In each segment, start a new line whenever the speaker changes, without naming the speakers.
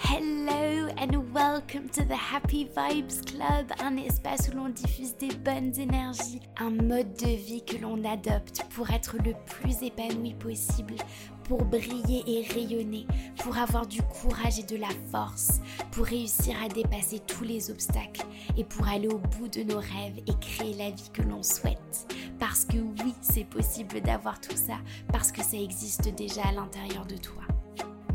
Hello and welcome to the Happy Vibes Club, un espace où l'on diffuse des bonnes énergies, un mode de vie que l'on adopte pour être le plus épanoui possible, pour briller et rayonner, pour avoir du courage et de la force, pour réussir à dépasser tous les obstacles et pour aller au bout de nos rêves et créer la vie que l'on souhaite. Parce que oui, c'est possible d'avoir tout ça, parce que ça existe déjà à l'intérieur de toi.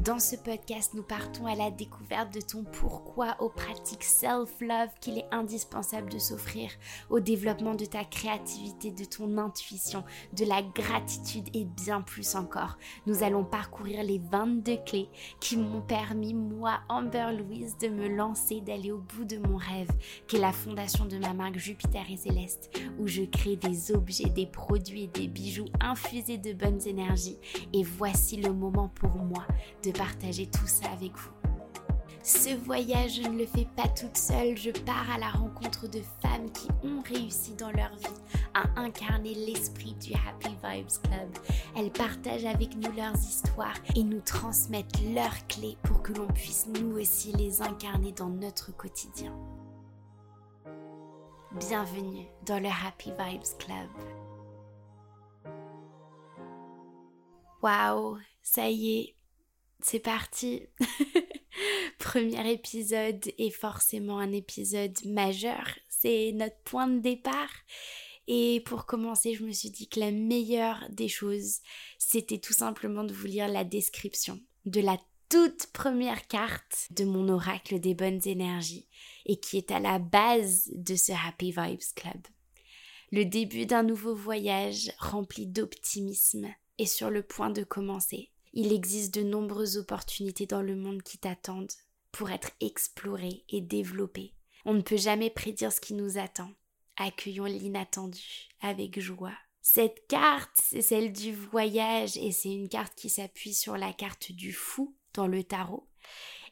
Dans ce podcast, nous partons à la découverte de ton pourquoi aux pratiques self-love qu'il est indispensable de s'offrir, au développement de ta créativité, de ton intuition, de la gratitude et bien plus encore. Nous allons parcourir les 22 clés qui m'ont permis, moi, Amber Louise, de me lancer, d'aller au bout de mon rêve, qui est la fondation de ma marque Jupiter et Céleste, où je crée des objets, des produits et des bijoux infusés de bonnes énergies. Et voici le moment pour moi de partager tout ça avec vous. Ce voyage, je ne le fais pas toute seule, je pars à la rencontre de femmes qui ont réussi dans leur vie à incarner l'esprit du Happy Vibes Club. Elles partagent avec nous leurs histoires et nous transmettent leurs clés pour que l'on puisse nous aussi les incarner dans notre quotidien. Bienvenue dans le Happy Vibes Club. Waouh, ça y est, c'est parti. Premier épisode est forcément un épisode majeur. C'est notre point de départ. Et pour commencer, je me suis dit que la meilleure des choses, c'était tout simplement de vous lire la description de la toute première carte de mon oracle des bonnes énergies et qui est à la base de ce Happy Vibes Club. Le début d'un nouveau voyage rempli d'optimisme est sur le point de commencer. Il existe de nombreuses opportunités dans le monde qui t'attendent pour être explorées et développées. On ne peut jamais prédire ce qui nous attend. Accueillons l'inattendu avec joie. Cette carte, c'est celle du voyage et c'est une carte qui s'appuie sur la carte du fou dans le tarot.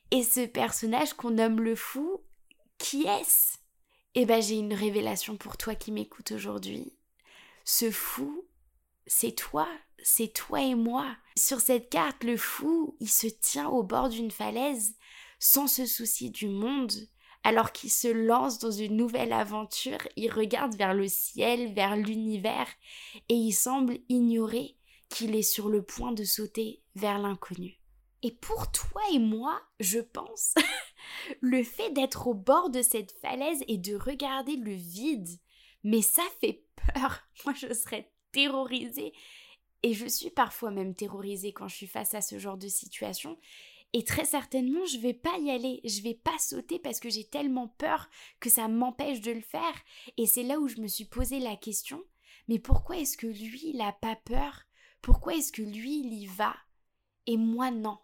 Et ce personnage qu'on nomme le fou, qui est-ce? Eh ben j'ai une révélation pour toi qui m'écoute aujourd'hui. Ce fou, c'est toi, c'est toi et moi. Sur cette carte, le fou, il se tient au bord d'une falaise sans se soucier du monde. Alors qu'il se lance dans une nouvelle aventure, il regarde vers le ciel, vers l'univers, et il semble ignorer qu'il est sur le point de sauter vers l'inconnu. Et pour toi et moi, je pense, le fait d'être au bord de cette falaise et de regarder le vide, mais ça fait peur. Moi, je serais terrorisée et je suis parfois même terrorisée quand je suis face à ce genre de situation. Et très certainement, je vais pas y aller, je vais pas sauter parce que j'ai tellement peur que ça m'empêche de le faire. Et c'est là où je me suis posé la question, mais pourquoi est-ce que lui, il a pas peur? Pourquoi est-ce que lui, il y va? Et moi non.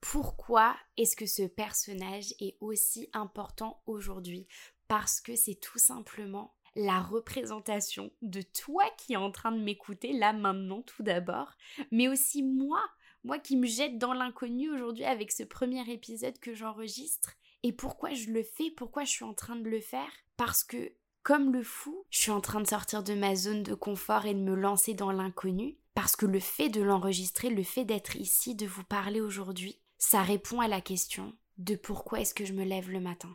Pourquoi est-ce que ce personnage est aussi important aujourd'hui? Parce que c'est tout simplement la représentation de toi qui es en train de m'écouter là maintenant tout d'abord, mais aussi moi, moi qui me jette dans l'inconnu aujourd'hui avec ce premier épisode que j'enregistre. Et pourquoi je le fais Pourquoi je suis en train de le faire? Parce que, comme le fou, je suis en train de sortir de ma zone de confort et de me lancer dans l'inconnu. Parce que le fait de l'enregistrer, le fait d'être ici, de vous parler aujourd'hui, ça répond à la question de pourquoi est-ce que je me lève le matin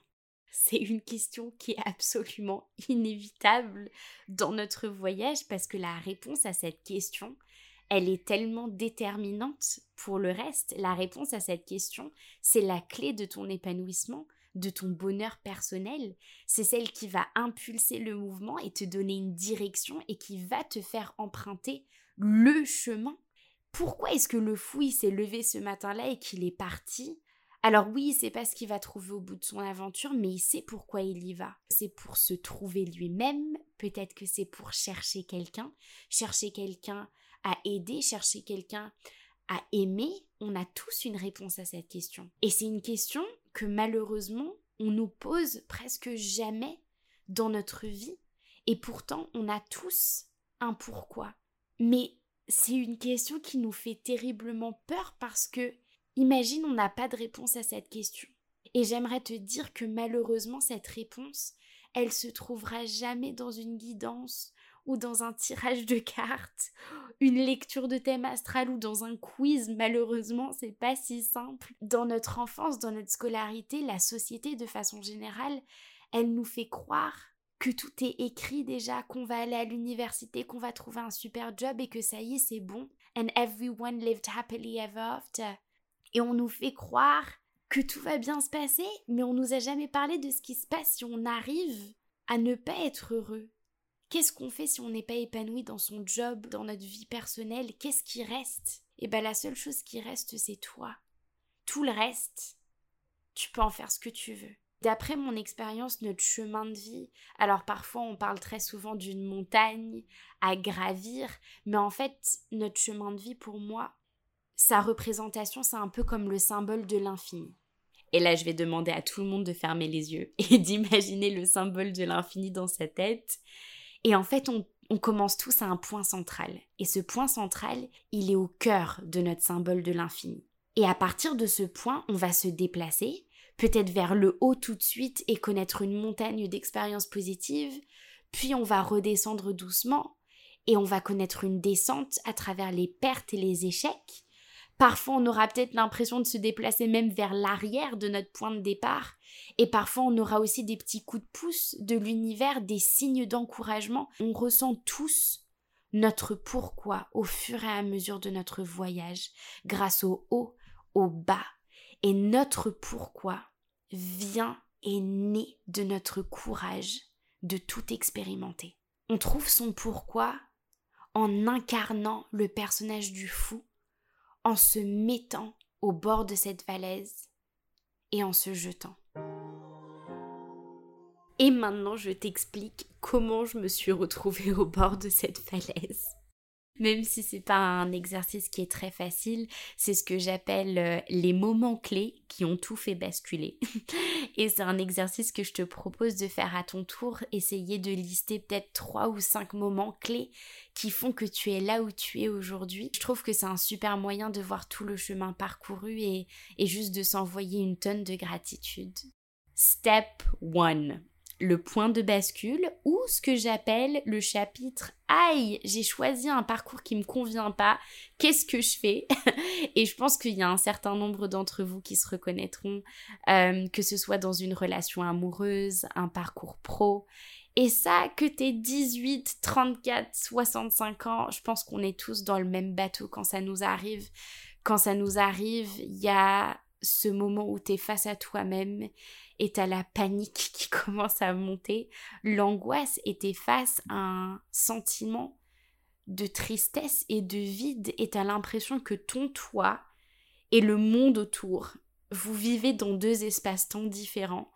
c'est une question qui est absolument inévitable dans notre voyage parce que la réponse à cette question, elle est tellement déterminante pour le reste. La réponse à cette question, c'est la clé de ton épanouissement, de ton bonheur personnel. C'est celle qui va impulser le mouvement et te donner une direction et qui va te faire emprunter le chemin. Pourquoi est-ce que le fou s'est levé ce matin-là et qu'il est parti alors oui, c'est pas ce qu'il va trouver au bout de son aventure, mais il sait pourquoi il y va. C'est pour se trouver lui-même, peut-être que c'est pour chercher quelqu'un, chercher quelqu'un à aider, chercher quelqu'un à aimer. On a tous une réponse à cette question. Et c'est une question que malheureusement, on nous pose presque jamais dans notre vie. Et pourtant, on a tous un pourquoi. Mais c'est une question qui nous fait terriblement peur parce que Imagine on n'a pas de réponse à cette question. Et j'aimerais te dire que malheureusement cette réponse, elle se trouvera jamais dans une guidance ou dans un tirage de cartes, une lecture de thème astral ou dans un quiz, malheureusement, c'est pas si simple. Dans notre enfance, dans notre scolarité, la société de façon générale, elle nous fait croire que tout est écrit déjà, qu'on va aller à l'université, qu'on va trouver un super job et que ça y est, c'est bon. And everyone lived happily ever after. Et on nous fait croire que tout va bien se passer, mais on nous a jamais parlé de ce qui se passe si on arrive à ne pas être heureux. Qu'est-ce qu'on fait si on n'est pas épanoui dans son job, dans notre vie personnelle? Qu'est-ce qui reste? Eh bien la seule chose qui reste, c'est toi. Tout le reste, tu peux en faire ce que tu veux. D'après mon expérience, notre chemin de vie, alors parfois on parle très souvent d'une montagne à gravir, mais en fait, notre chemin de vie, pour moi, sa représentation, c'est un peu comme le symbole de l'infini. Et là, je vais demander à tout le monde de fermer les yeux et d'imaginer le symbole de l'infini dans sa tête. Et en fait, on, commence tous à un point central. Et ce point central, il est au cœur de notre symbole de l'infini. Et à partir de ce point, on va se déplacer, peut-être vers le haut tout de suite et connaître une montagne d'expériences positives, puis on va redescendre doucement et on va connaître une descente à travers les pertes et les échecs, Parfois, on aura peut-être l'impression de se déplacer même vers l'arrière de notre point de départ. Et parfois, on aura aussi des petits coups de pouce de l'univers, des signes d'encouragement. On ressent tous notre pourquoi au fur et à mesure de notre voyage, grâce au haut, au bas. Et notre pourquoi vient et naît de notre courage de tout expérimenter. On trouve son pourquoi en incarnant le personnage du fou en se mettant au bord de cette falaise et en se jetant. Et maintenant, je t'explique comment je me suis retrouvée au bord de cette falaise. Même si c'est pas un exercice qui est très facile, c'est ce que j'appelle euh, les moments clés qui ont tout fait basculer. Et c'est un exercice que je te propose de faire à ton tour, essayer de lister peut-être trois ou cinq moments clés qui font que tu es là où tu es aujourd'hui. Je trouve que c'est un super moyen de voir tout le chemin parcouru et, et juste de s'envoyer une tonne de gratitude. Step 1 le point de bascule ou ce que j'appelle le chapitre aïe, j'ai choisi un parcours qui me convient pas, qu'est-ce que je fais? Et je pense qu'il y a un certain nombre d'entre vous qui se reconnaîtront, euh, que ce soit dans une relation amoureuse, un parcours pro. Et ça, que t'es 18, 34, 65 ans, je pense qu'on est tous dans le même bateau quand ça nous arrive. Quand ça nous arrive, il y a ce moment où tu es face à toi-même et t'as la panique qui commence à monter, l'angoisse et t'es face à un sentiment de tristesse et de vide et t'as l'impression que ton toi et le monde autour, vous vivez dans deux espaces-temps différents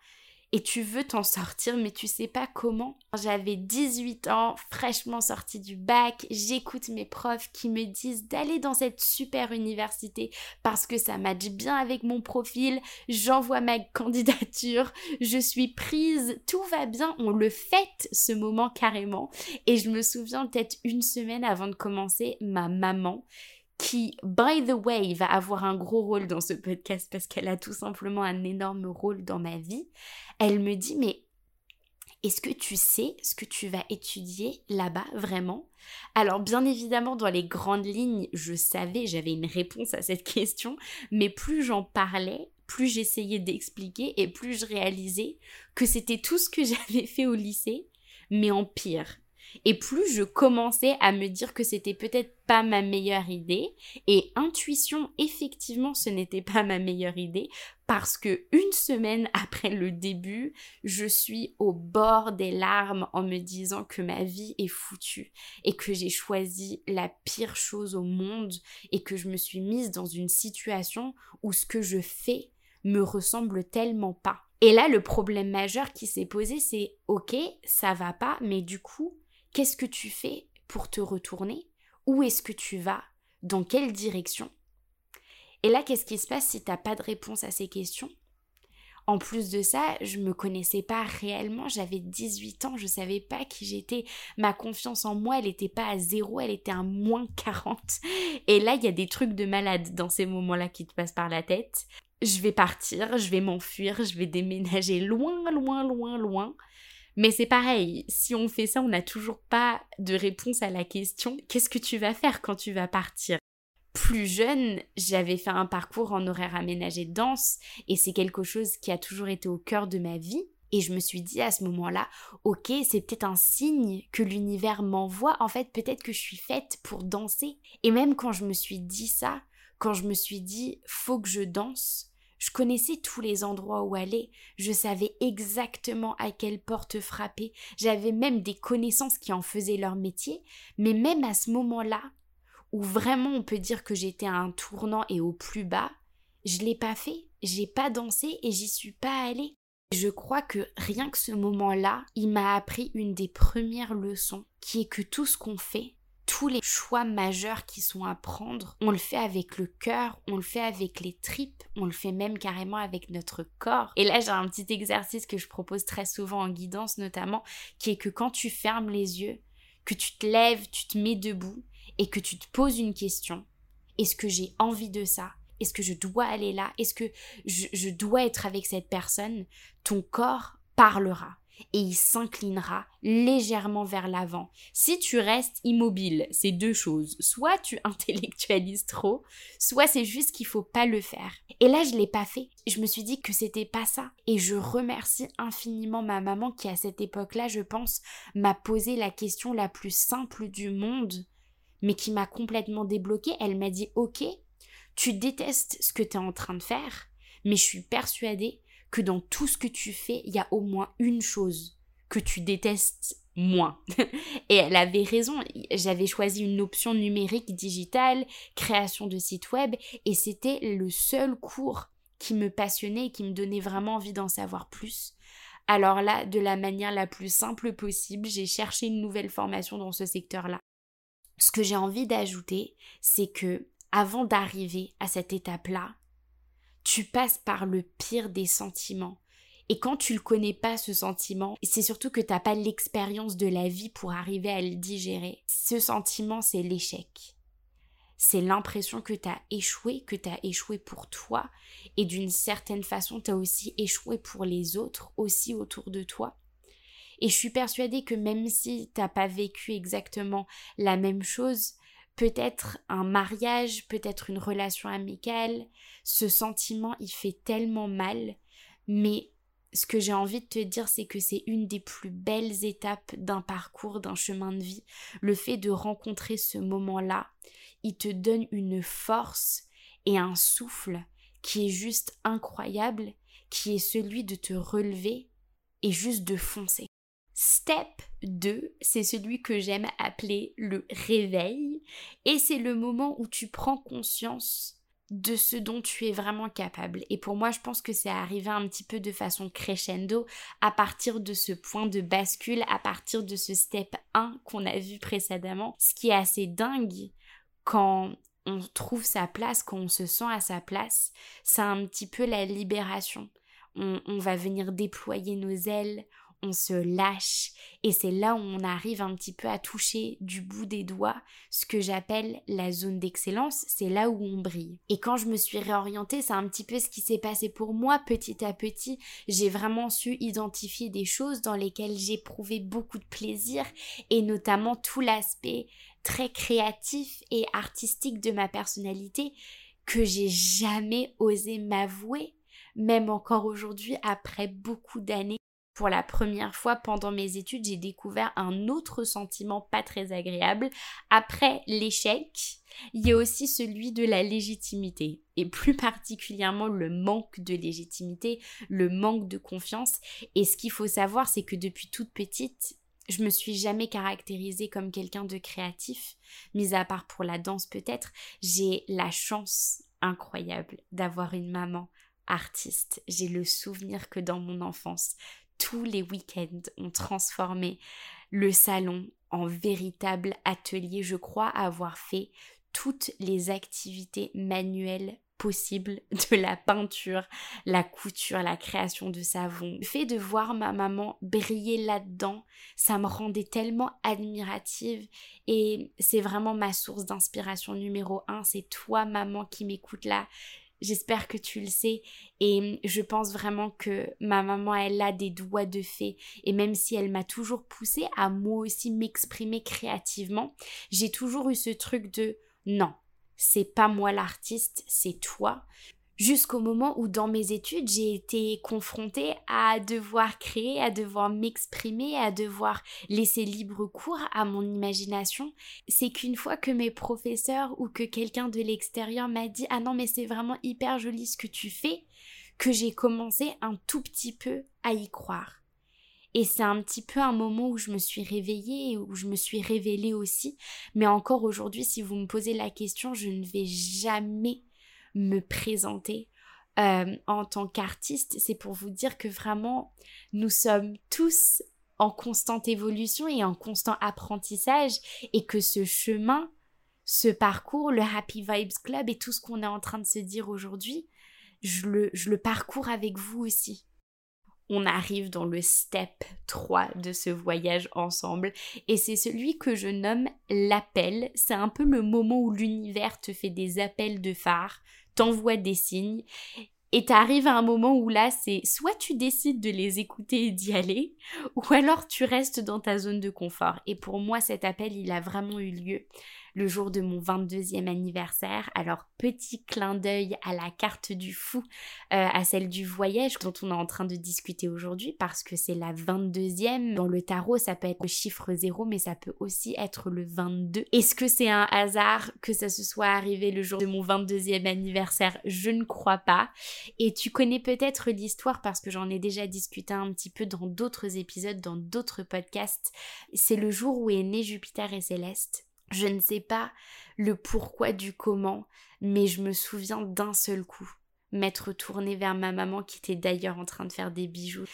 et tu veux t'en sortir mais tu sais pas comment. J'avais 18 ans, fraîchement sortie du bac, j'écoute mes profs qui me disent d'aller dans cette super université parce que ça matche bien avec mon profil, j'envoie ma candidature, je suis prise, tout va bien, on le fête ce moment carrément. Et je me souviens peut-être une semaine avant de commencer, ma maman qui, by the way, va avoir un gros rôle dans ce podcast parce qu'elle a tout simplement un énorme rôle dans ma vie, elle me dit mais est-ce que tu sais ce que tu vas étudier là-bas vraiment? Alors bien évidemment dans les grandes lignes, je savais, j'avais une réponse à cette question, mais plus j'en parlais, plus j'essayais d'expliquer et plus je réalisais que c'était tout ce que j'avais fait au lycée, mais en pire. Et plus je commençais à me dire que c'était peut-être pas ma meilleure idée, et intuition, effectivement, ce n'était pas ma meilleure idée, parce que une semaine après le début, je suis au bord des larmes en me disant que ma vie est foutue et que j'ai choisi la pire chose au monde et que je me suis mise dans une situation où ce que je fais me ressemble tellement pas. Et là, le problème majeur qui s'est posé, c'est ok, ça va pas, mais du coup, Qu'est-ce que tu fais pour te retourner? Où est-ce que tu vas? Dans quelle direction? Et là, qu'est-ce qui se passe si tu n'as pas de réponse à ces questions? En plus de ça, je me connaissais pas réellement, j'avais 18 ans, je savais pas qui j'étais. Ma confiance en moi, elle n'était pas à zéro, elle était à moins 40. Et là, il y a des trucs de malade dans ces moments-là qui te passent par la tête. Je vais partir, je vais m'enfuir, je vais déménager loin, loin, loin, loin Mais c'est pareil, si on fait ça, on n'a toujours pas de réponse à la question qu'est-ce que tu vas faire quand tu vas partir? Plus jeune, j'avais fait un parcours en horaire aménagé de danse et c'est quelque chose qui a toujours été au cœur de ma vie. Et je me suis dit à ce moment-là, ok, c'est peut-être un signe que l'univers m'envoie. En fait, peut-être que je suis faite pour danser. Et même quand je me suis dit ça, quand je me suis dit, faut que je danse, je connaissais tous les endroits où aller, je savais exactement à quelle porte frapper, j'avais même des connaissances qui en faisaient leur métier, mais même à ce moment-là, où vraiment on peut dire que j'étais à un tournant et au plus bas, je l'ai pas fait, j'ai pas dansé et j'y suis pas allée. Je crois que rien que ce moment-là, il m'a appris une des premières leçons, qui est que tout ce qu'on fait, tous les choix majeurs qui sont à prendre, on le fait avec le cœur, on le fait avec les tripes, on le fait même carrément avec notre corps. Et là, j'ai un petit exercice que je propose très souvent en guidance notamment, qui est que quand tu fermes les yeux, que tu te lèves, tu te mets debout et que tu te poses une question, est-ce que j'ai envie de ça? Est-ce que je dois aller là? Est-ce que je, dois être avec cette personne? Ton corps parlera et il s'inclinera légèrement vers l'avant. Si tu restes immobile, c'est deux choses. Soit tu intellectualises trop, soit c'est juste qu'il faut pas le faire. Et là, je l'ai pas fait. Je me suis dit que c'était pas ça. Et je remercie infiniment ma maman qui, à cette époque-là, je pense, m'a posé la question la plus simple du monde, mais qui m'a complètement débloquée. Elle m'a dit, ok, tu détestes ce que tu es en train de faire, mais je suis persuadée que dans tout ce que tu fais, il y a au moins une chose que tu détestes moins. et elle avait raison, j'avais choisi une option numérique digitale, création de site web, et c'était le seul cours qui me passionnait et qui me donnait vraiment envie d'en savoir plus. Alors là, de la manière la plus simple possible, j'ai cherché une nouvelle formation dans ce secteur-là. Ce que j'ai envie d'ajouter, c'est que avant d'arriver à cette étape-là, tu passes par le pire des sentiments. Et quand tu le connais pas, ce sentiment, c'est surtout que tu n'as pas l'expérience de la vie pour arriver à le digérer. Ce sentiment, c'est l'échec. C'est l'impression que tu as échoué, que tu as échoué pour toi, et d'une certaine façon, tu as aussi échoué pour les autres, aussi autour de toi. Et je suis persuadée que même si t'as pas vécu exactement la même chose, peut-être un mariage, peut-être une relation amicale, ce sentiment il fait tellement mal, mais ce que j'ai envie de te dire, c'est que c'est une des plus belles étapes d'un parcours, d'un chemin de vie. Le fait de rencontrer ce moment-là, il te donne une force et un souffle qui est juste incroyable, qui est celui de te relever et juste de foncer. Step 2, c'est celui que j'aime appeler le réveil, et c'est le moment où tu prends conscience de ce dont tu es vraiment capable. Et pour moi, je pense que c'est arrivé un petit peu de façon crescendo à partir de ce point de bascule, à partir de ce step 1 qu'on a vu précédemment. Ce qui est assez dingue quand on trouve sa place, quand on se sent à sa place, c'est un petit peu la libération. On, on va venir déployer nos ailes, on se lâche et c'est là où on arrive un petit peu à toucher du bout des doigts ce que j'appelle la zone d'excellence, c'est là où on brille. Et quand je me suis réorientée, c'est un petit peu ce qui s'est passé pour moi petit à petit. J'ai vraiment su identifier des choses dans lesquelles j'éprouvais beaucoup de plaisir et notamment tout l'aspect très créatif et artistique de ma personnalité que j'ai jamais osé m'avouer même encore aujourd'hui après beaucoup d'années pour la première fois pendant mes études, j'ai découvert un autre sentiment pas très agréable. Après l'échec, il y a aussi celui de la légitimité, et plus particulièrement le manque de légitimité, le manque de confiance. Et ce qu'il faut savoir, c'est que depuis toute petite, je me suis jamais caractérisée comme quelqu'un de créatif, mis à part pour la danse peut-être. J'ai la chance incroyable d'avoir une maman artiste. J'ai le souvenir que dans mon enfance, tous les week-ends ont transformé le salon en véritable atelier. Je crois avoir fait toutes les activités manuelles possibles de la peinture, la couture, la création de savon. Le fait de voir ma maman briller là-dedans, ça me rendait tellement admirative et c'est vraiment ma source d'inspiration numéro un. C'est toi, maman, qui m'écoute là J'espère que tu le sais. Et je pense vraiment que ma maman elle a des doigts de fée. Et même si elle m'a toujours poussée à moi aussi m'exprimer créativement, j'ai toujours eu ce truc de non, c'est pas moi l'artiste, c'est toi jusqu'au moment où dans mes études, j'ai été confrontée à devoir créer, à devoir m'exprimer, à devoir laisser libre cours à mon imagination. C'est qu'une fois que mes professeurs ou que quelqu'un de l'extérieur m'a dit "Ah non, mais c'est vraiment hyper joli ce que tu fais", que j'ai commencé un tout petit peu à y croire. Et c'est un petit peu un moment où je me suis réveillée, où je me suis révélée aussi. Mais encore aujourd'hui, si vous me posez la question, je ne vais jamais me présenter euh, en tant qu'artiste, c'est pour vous dire que vraiment, nous sommes tous en constante évolution et en constant apprentissage et que ce chemin, ce parcours, le Happy Vibes Club et tout ce qu'on est en train de se dire aujourd'hui, je le, je le parcours avec vous aussi. On arrive dans le step 3 de ce voyage ensemble et c'est celui que je nomme l'appel. C'est un peu le moment où l'univers te fait des appels de phare, t'envoie des signes. Et t'arrives à un moment où là, c'est soit tu décides de les écouter et d'y aller, ou alors tu restes dans ta zone de confort. Et pour moi, cet appel, il a vraiment eu lieu le jour de mon 22e anniversaire. Alors petit clin d'œil à la carte du fou, euh, à celle du voyage dont on est en train de discuter aujourd'hui parce que c'est la 22e. Dans le tarot, ça peut être le chiffre 0 mais ça peut aussi être le 22. Est-ce que c'est un hasard que ça se soit arrivé le jour de mon 22e anniversaire? Je ne crois pas. Et tu connais peut-être l'histoire parce que j'en ai déjà discuté un petit peu dans d'autres épisodes, dans d'autres podcasts. C'est le jour où est né Jupiter et Céleste. Je ne sais pas le pourquoi du comment, mais je me souviens d'un seul coup m'être tournée vers ma maman qui était d'ailleurs en train de faire des bijoux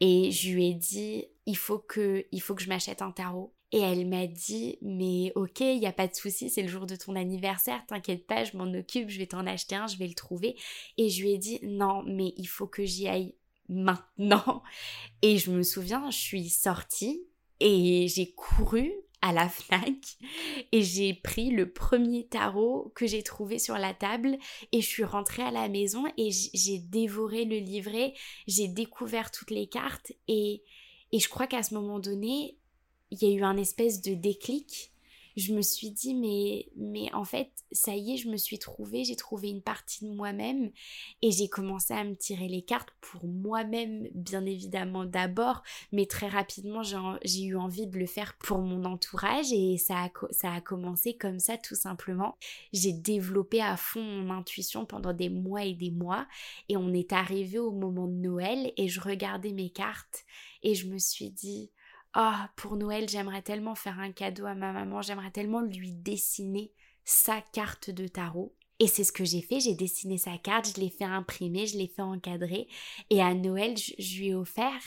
et je lui ai dit il faut que il faut que je m'achète un tarot et elle m'a dit mais ok il y a pas de souci c'est le jour de ton anniversaire t'inquiète pas je m'en occupe je vais t'en acheter un je vais le trouver et je lui ai dit non mais il faut que j'y aille maintenant et je me souviens je suis sortie et j'ai couru à la FNAC. Et j'ai pris le premier tarot que j'ai trouvé sur la table et je suis rentrée à la maison et j'ai dévoré le livret, j'ai découvert toutes les cartes et, et je crois qu'à ce moment donné, il y a eu un espèce de déclic je me suis dit mais mais en fait ça y est je me suis trouvée j'ai trouvé une partie de moi-même et j'ai commencé à me tirer les cartes pour moi-même bien évidemment d'abord. Mais très rapidement j'ai eu envie de le faire pour mon entourage et ça a, ça a commencé comme ça tout simplement. J'ai développé à fond mon intuition pendant des mois et des mois et on est arrivé au moment de Noël et je regardais mes cartes et je me suis dit oh, pour Noël, j'aimerais tellement faire un cadeau à ma maman, j'aimerais tellement lui dessiner sa carte de tarot. Et c'est ce que j'ai fait, j'ai dessiné sa carte, je l'ai fait imprimer, je l'ai fait encadrer. Et à Noël, je, lui ai offert.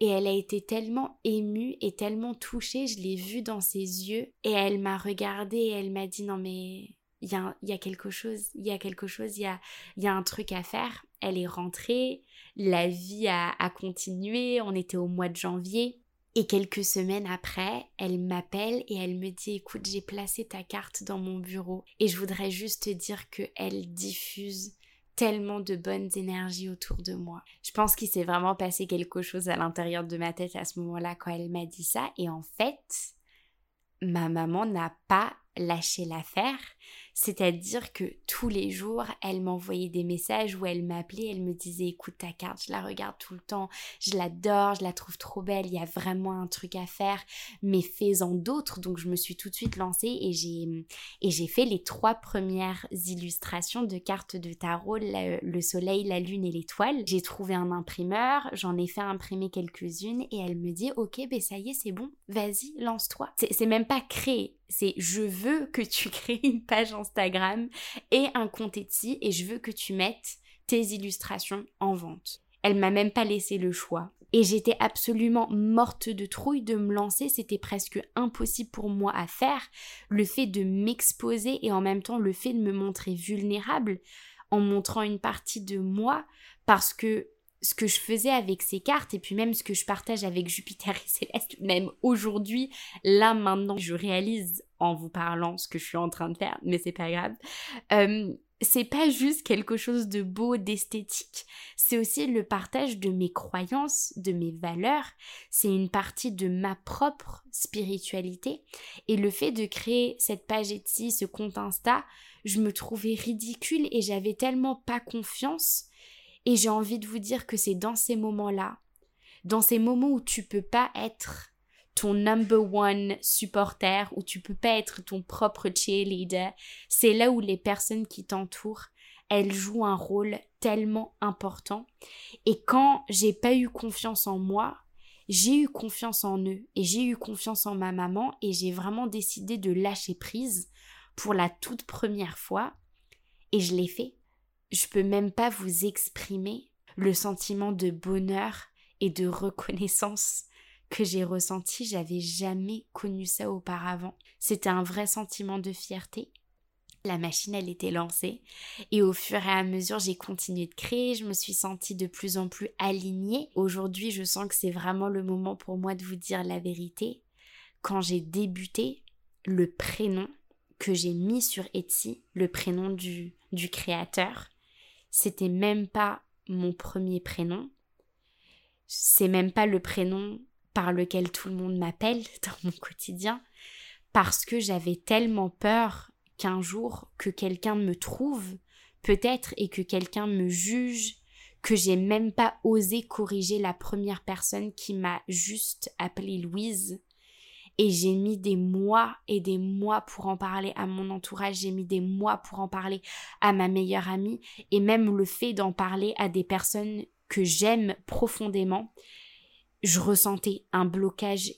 Et elle a été tellement émue et tellement touchée, je l'ai vue dans ses yeux. Et elle m'a regardée et elle m'a dit non mais il y a, quelque chose, il y a quelque chose, il y a, un truc à faire. Elle est rentrée, la vie a continué, on était au mois de janvier. Et quelques semaines après, elle m'appelle et elle me dit écoute, j'ai placé ta carte dans mon bureau et je voudrais juste te dire que elle diffuse tellement de bonnes énergies autour de moi. Je pense qu'il s'est vraiment passé quelque chose à l'intérieur de ma tête à ce moment-là quand elle m'a dit ça et en fait, ma maman n'a pas lâché l'affaire. C'est-à-dire que tous les jours, elle m'envoyait des messages où elle m'appelait, elle me disait écoute ta carte, je la regarde tout le temps, je l'adore, je la trouve trop belle, il y a vraiment un truc à faire, mais fais-en d'autres. Donc je me suis tout de suite lancée et j'ai et j'ai fait les trois premières illustrations de cartes de tarot, le, soleil, la lune et l'étoile. J'ai trouvé un imprimeur, j'en ai fait imprimer quelques-unes et elle me dit ok ben ça y est c'est bon, vas-y lance-toi. C'est même pas créer, c'est je veux que tu crées une page Instagram et un compte Etsy et je veux que tu mettes tes illustrations en vente. Elle m'a même pas laissé le choix. Et j'étais absolument morte de trouille de me lancer, c'était presque impossible pour moi à faire. Le fait de m'exposer et en même temps le fait de me montrer vulnérable en montrant une partie de moi parce que ce que je faisais avec ces cartes et puis même ce que je partage avec Jupiter et Céleste, même aujourd'hui, là maintenant, je réalise en vous parlant ce que je suis en train de faire, mais c'est pas grave. Euh, c'est pas juste quelque chose de beau, d'esthétique, c'est aussi le partage de mes croyances, de mes valeurs, c'est une partie de ma propre spiritualité. Et le fait de créer cette page Etsy, ce compte Insta, je me trouvais ridicule et j'avais tellement pas confiance et j'ai envie de vous dire que c'est dans ces moments-là, dans ces moments où tu peux pas être ton number one supporter, où tu peux pas être ton propre cheerleader, c'est là où les personnes qui t'entourent, elles jouent un rôle tellement important. Et quand j'ai pas eu confiance en moi, j'ai eu confiance en eux et j'ai eu confiance en ma maman et j'ai vraiment décidé de lâcher prise pour la toute première fois et je l'ai fait. Je peux même pas vous exprimer le sentiment de bonheur et de reconnaissance que j'ai ressenti, j'avais jamais connu ça auparavant. C'était un vrai sentiment de fierté. La machine, elle était lancée. Et au fur et à mesure, j'ai continué de créer. Je me suis sentie de plus en plus alignée. Aujourd'hui, je sens que c'est vraiment le moment pour moi de vous dire la vérité. Quand j'ai débuté, le prénom que j'ai mis sur Etsy, le prénom du, du créateur, c'était même pas mon premier prénom. C'est même pas le prénom par lequel tout le monde m'appelle dans mon quotidien, parce que j'avais tellement peur qu'un jour que quelqu'un me trouve, peut-être, et que quelqu'un me juge, que j'ai même pas osé corriger la première personne qui m'a juste appelée Louise. Et j'ai mis des mois et des mois pour en parler à mon entourage, j'ai mis des mois pour en parler à ma meilleure amie, et même le fait d'en parler à des personnes que j'aime profondément, je ressentais un blocage.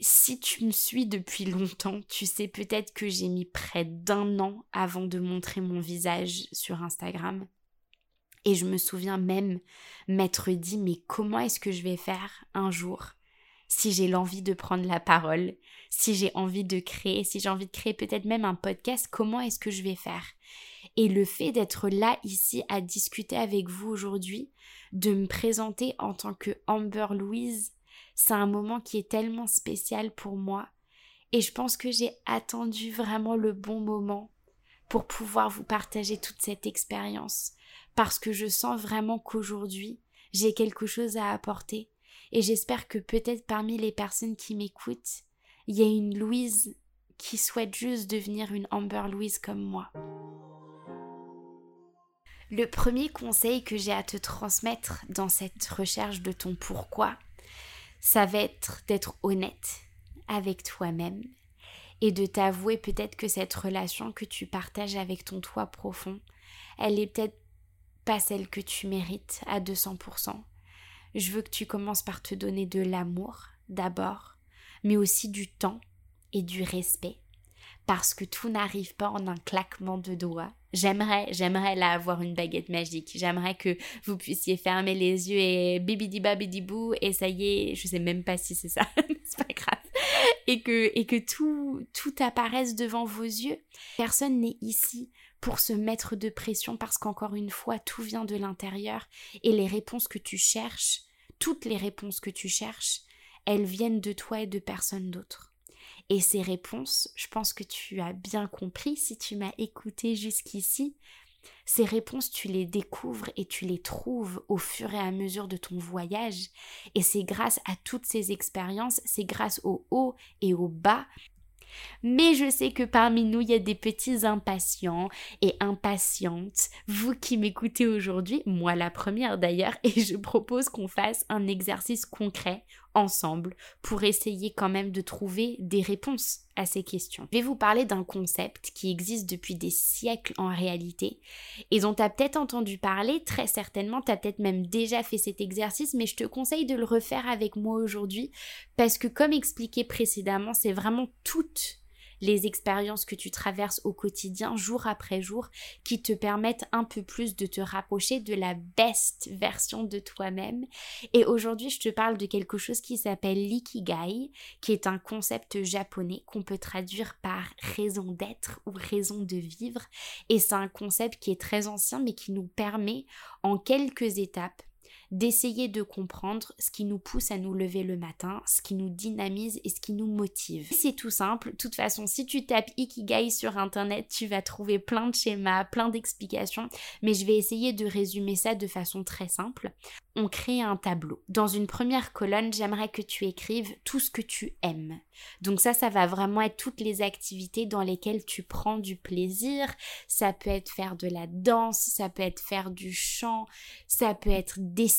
Si tu me suis depuis longtemps, tu sais peut-être que j'ai mis près d'un an avant de montrer mon visage sur Instagram. Et je me souviens même m'être dit mais comment est-ce que je vais faire un jour? Si j'ai l'envie de prendre la parole, si j'ai envie de créer, si j'ai envie de créer peut-être même un podcast, comment est-ce que je vais faire? Et le fait d'être là ici à discuter avec vous aujourd'hui, de me présenter en tant que Amber Louise, c'est un moment qui est tellement spécial pour moi. Et je pense que j'ai attendu vraiment le bon moment pour pouvoir vous partager toute cette expérience. Parce que je sens vraiment qu'aujourd'hui, j'ai quelque chose à apporter. Et j'espère que peut-être parmi les personnes qui m'écoutent, il y a une Louise qui souhaite juste devenir une Amber Louise comme moi. Le premier conseil que j'ai à te transmettre dans cette recherche de ton pourquoi, ça va être d'être honnête avec toi-même et de t'avouer peut-être que cette relation que tu partages avec ton toi profond, elle est peut-être pas celle que tu mérites à 200%. Je veux que tu commences par te donner de l'amour d'abord, mais aussi du temps et du respect parce que tout n'arrive pas en un claquement de doigts. J'aimerais, j'aimerais là avoir une baguette magique. J'aimerais que vous puissiez fermer les yeux et bibidi babidi bou et ça y est, je sais même pas si c'est ça, c'est pas grave. Et que, et que tout, tout apparaisse devant vos yeux. Personne n'est ici pour se mettre de pression parce qu'encore une fois, tout vient de l'intérieur et les réponses que tu cherches, toutes les réponses que tu cherches, elles viennent de toi et de personne d'autre. Et ces réponses, je pense que tu as bien compris si tu m'as écouté jusqu'ici. Ces réponses, tu les découvres et tu les trouves au fur et à mesure de ton voyage. Et c'est grâce à toutes ces expériences, c'est grâce au haut et au bas mais je sais que parmi nous, il y a des petits impatients et impatientes. Vous qui m'écoutez aujourd'hui, moi la première d'ailleurs, et je propose qu'on fasse un exercice concret ensemble pour essayer quand même de trouver des réponses à ces questions. Je vais vous parler d'un concept qui existe depuis des siècles en réalité et dont tu as peut-être entendu parler, très certainement, tu as peut-être même déjà fait cet exercice, mais je te conseille de le refaire avec moi aujourd'hui parce que comme expliqué précédemment, c'est vraiment toute les expériences que tu traverses au quotidien, jour après jour, qui te permettent un peu plus de te rapprocher de la best version de toi-même. Et aujourd'hui, je te parle de quelque chose qui s'appelle l'ikigai, qui est un concept japonais qu'on peut traduire par raison d'être ou raison de vivre. Et c'est un concept qui est très ancien, mais qui nous permet, en quelques étapes, d'essayer de comprendre ce qui nous pousse à nous lever le matin, ce qui nous dynamise et ce qui nous motive. C'est tout simple. De toute façon, si tu tapes Ikigai sur internet, tu vas trouver plein de schémas, plein d'explications, mais je vais essayer de résumer ça de façon très simple. On crée un tableau. Dans une première colonne, j'aimerais que tu écrives tout ce que tu aimes. Donc ça, ça va vraiment être toutes les activités dans lesquelles tu prends du plaisir. Ça peut être faire de la danse, ça peut être faire du chant, ça peut être dessiner,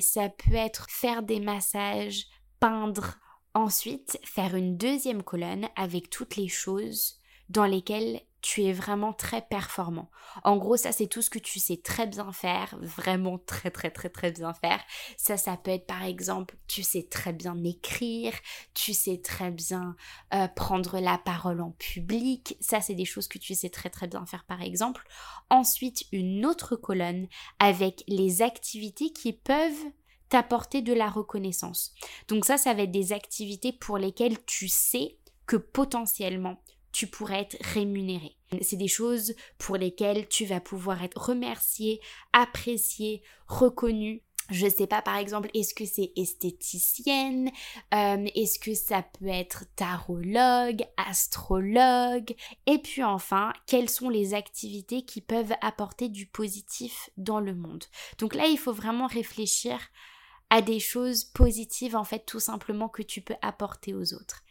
ça peut être faire des massages, peindre. Ensuite, faire une deuxième colonne avec toutes les choses dans lesquelles tu es vraiment très performant. En gros, ça c'est tout ce que tu sais très bien faire, vraiment très très très très bien faire. Ça, ça peut être par exemple, tu sais très bien écrire, tu sais très bien euh, prendre la parole en public. Ça, c'est des choses que tu sais très très bien faire par exemple. Ensuite, une autre colonne avec les activités qui peuvent t'apporter de la reconnaissance. Donc ça, ça va être des activités pour lesquelles tu sais que potentiellement tu pourrais être rémunéré. C'est des choses pour lesquelles tu vas pouvoir être remercié, apprécié, reconnu. Je sais pas, par exemple, est-ce que c'est esthéticienne? Euh, Est-ce que ça peut être tarologue, astrologue? Et puis enfin, quelles sont les activités qui peuvent apporter du positif dans le monde? Donc là, il faut vraiment réfléchir à des choses positives, en fait, tout simplement que tu peux apporter aux autres.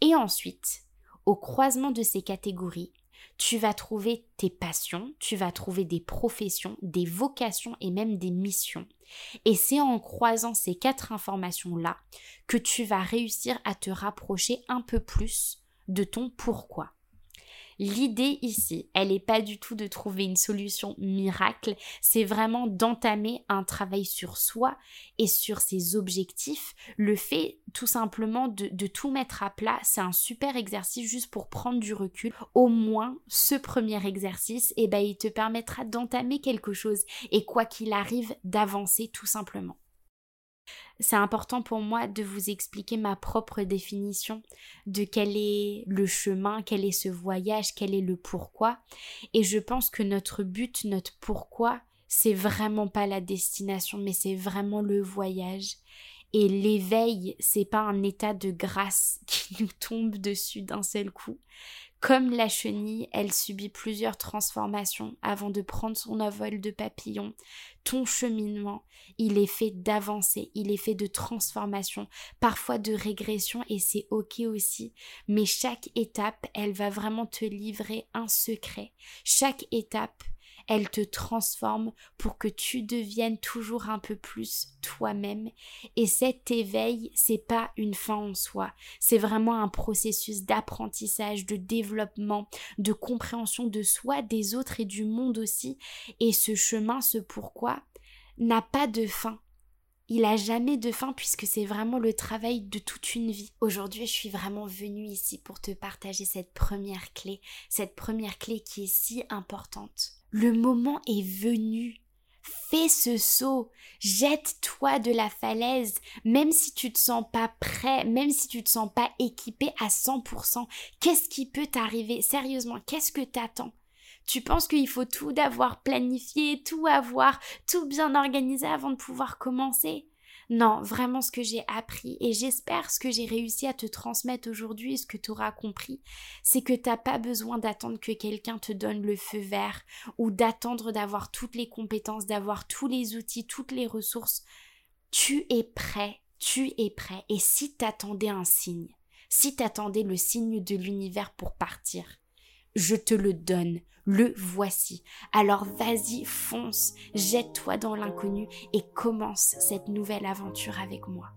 Et ensuite, au croisement de ces catégories, tu vas trouver tes passions, tu vas trouver des professions, des vocations et même des missions. Et c'est en croisant ces quatre informations-là que tu vas réussir à te rapprocher un peu plus de ton pourquoi. L'idée ici, elle n'est pas du tout de trouver une solution miracle, c'est vraiment d'entamer un travail sur soi et sur ses objectifs. Le fait tout simplement de, tout mettre à plat, c'est un super exercice juste pour prendre du recul. Au moins, ce premier exercice, eh ben, il te permettra d'entamer quelque chose et quoi qu'il arrive, d'avancer tout simplement c'est important pour moi de vous expliquer ma propre définition de quel est le chemin, quel est ce voyage, quel est le pourquoi. Et je pense que notre but, notre pourquoi, c'est vraiment pas la destination, mais c'est vraiment le voyage. Et l'éveil, c'est pas un état de grâce qui nous tombe dessus d'un seul coup. Comme la chenille, elle subit plusieurs transformations avant de prendre son envol de papillon. Ton cheminement, il est fait d'avancer, il est fait de transformation, parfois de régression et c'est ok aussi. Mais chaque étape, elle va vraiment te livrer un secret. Chaque étape, elle te transforme pour que tu deviennes toujours un peu plus toi-même. Et cet éveil, c'est pas une fin en soi. C'est vraiment un processus d'apprentissage, de développement, de compréhension de soi, des autres et du monde aussi. Et ce chemin, ce pourquoi, n'a pas de fin. Il a jamais de fin puisque c'est vraiment le travail de toute une vie. Aujourd'hui, je suis vraiment venue ici pour te partager cette première clé, cette première clé qui est si importante. Le moment est venu. Fais ce saut, jette-toi de la falaise, même si tu te sens pas prêt, même si tu te sens pas équipé à 100%. Qu'est-ce qui peut t'arriver? Sérieusement, qu'est-ce que t'attends? Tu penses qu'il faut tout d'avoir planifié, tout avoir, tout bien organisé avant de pouvoir commencer? Non, vraiment ce que j'ai appris et j'espère ce que j'ai réussi à te transmettre aujourd'hui ce que tu auras compris, c'est que t'as pas besoin d'attendre que quelqu'un te donne le feu vert ou d'attendre d'avoir toutes les compétences, d'avoir tous les outils, toutes les ressources. Tu es prêt, tu es prêt. Et si t'attendais un signe, si t'attendais le signe de l'univers pour partir, je te le donne, le voici. Alors vas-y, fonce, jette-toi dans l'inconnu et commence cette nouvelle aventure avec moi.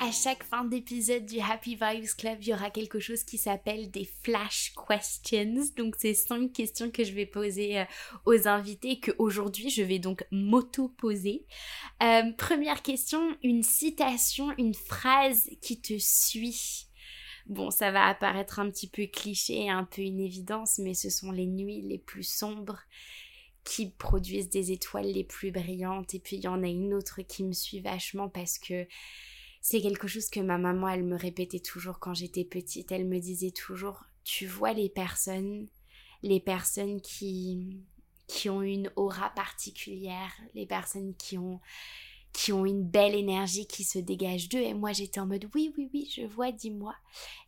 À chaque fin d'épisode du Happy Vibes Club, il y aura quelque chose qui s'appelle des flash questions. Donc, c'est cinq questions que je vais poser euh, aux invités que aujourd'hui je vais donc m'auto-poser. Euh, première question, une citation, une phrase qui te suit Bon, ça va apparaître un petit peu cliché, un peu une évidence, mais ce sont les nuits les plus sombres qui produisent des étoiles les plus brillantes. Et puis il y en a une autre qui me suit vachement parce que c'est quelque chose que ma maman, elle me répétait toujours quand j'étais petite. Elle me disait toujours, tu vois les personnes, les personnes qui qui ont une aura particulière, les personnes qui ont qui ont une belle énergie qui se dégage d'eux. Et moi, j'étais en mode oui, oui, oui, je vois, dis-moi.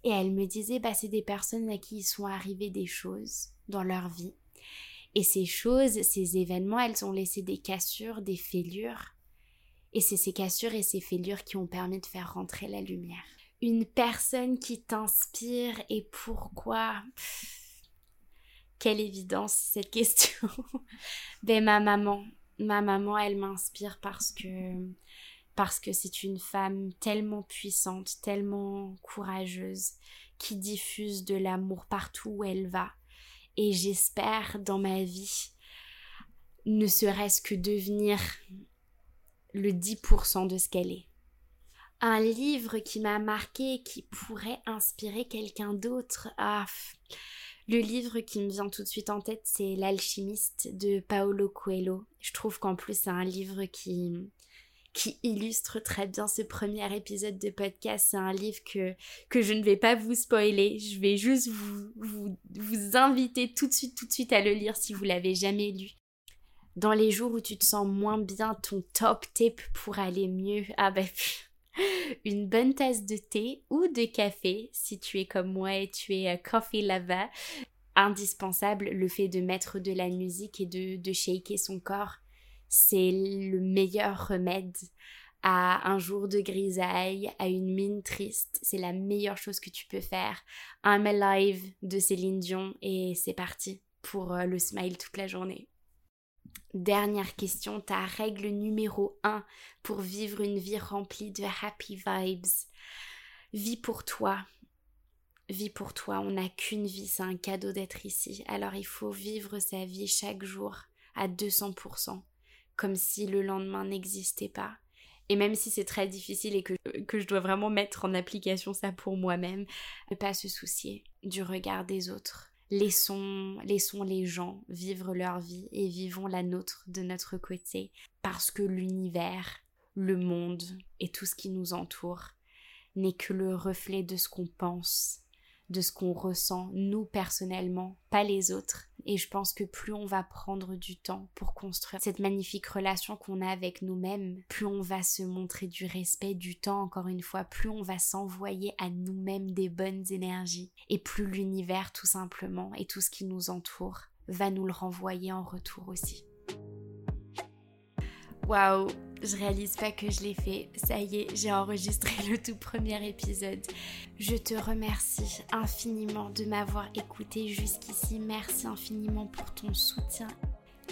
Et elle me disait, bah, c'est des personnes à qui sont arrivées des choses dans leur vie. Et ces choses, ces événements, elles ont laissé des cassures, des fêlures. Et c'est ces cassures et ces fêlures qui ont permis de faire rentrer la lumière. Une personne qui t'inspire et pourquoi? Quelle évidence cette question. ben ma maman, ma maman, elle m'inspire parce que c'est une femme tellement puissante, tellement courageuse, qui diffuse de l'amour partout où elle va. Et j'espère dans ma vie, ne serait-ce que devenir le 10% de ce qu'elle est. Un livre qui m'a marqué qui pourrait inspirer quelqu'un d'autre. Ah, le livre qui me vient tout de suite en tête, c'est L'alchimiste de Paolo Coelho. Je trouve qu'en plus, c'est un livre qui, qui illustre très bien ce premier épisode de podcast. C'est un livre que, je ne vais pas vous spoiler. Je vais juste vous, vous, vous inviter tout de suite, tout de suite à le lire si vous l'avez jamais lu. Dans les jours où tu te sens moins bien, ton top tip pour aller mieux, ah ben, une bonne tasse de thé ou de café si tu es comme moi et tu es euh, coffee lover. Indispensable, le fait de mettre de la musique et de, de shaker son corps, c'est le meilleur remède à un jour de grisaille, à une mine triste. C'est la meilleure chose que tu peux faire. I'm Alive de Céline Dion et c'est parti pour euh, le smile toute la journée. Dernière question, ta règle numéro 1 pour vivre une vie remplie de happy vibes. Vie pour toi. Vie pour toi, on n'a qu'une vie, c'est un cadeau d'être ici. Alors il faut vivre sa vie chaque jour à 200%, comme si le lendemain n'existait pas. Et même si c'est très difficile et que, que je dois vraiment mettre en application ça pour moi-même, ne pas se soucier du regard des autres laissons, laissons les gens vivre leur vie et vivons la nôtre de notre côté, parce que l'univers, le monde et tout ce qui nous entoure n'est que le reflet de ce qu'on pense, de ce qu'on ressent, nous personnellement, pas les autres. Et je pense que plus on va prendre du temps pour construire cette magnifique relation qu'on a avec nous-mêmes, plus on va se montrer du respect, du temps, encore une fois, plus on va s'envoyer à nous-mêmes des bonnes énergies, et plus l'univers tout simplement et tout ce qui nous entoure va nous le renvoyer en retour aussi. Waouh, je réalise pas que je l'ai fait. Ça y est, j'ai enregistré le tout premier épisode. Je te remercie infiniment de m'avoir écouté jusqu'ici. Merci infiniment pour ton soutien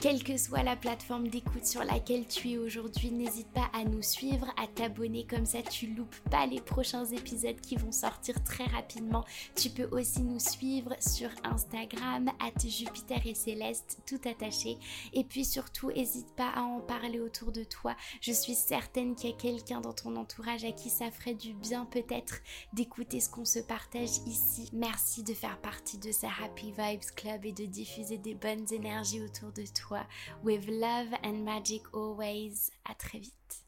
quelle que soit la plateforme d'écoute sur laquelle tu es aujourd'hui, n'hésite pas à nous suivre, à t'abonner comme ça tu loupes pas les prochains épisodes qui vont sortir très rapidement. Tu peux aussi nous suivre sur Instagram, at Jupiter et Céleste, tout attaché. Et puis surtout, n'hésite pas à en parler autour de toi. Je suis certaine qu'il y a quelqu'un dans ton entourage à qui ça ferait du bien peut-être d'écouter ce qu'on se partage ici. Merci de faire partie de ce Happy Vibes Club et de diffuser des bonnes énergies autour de With love and magic always. À très vite.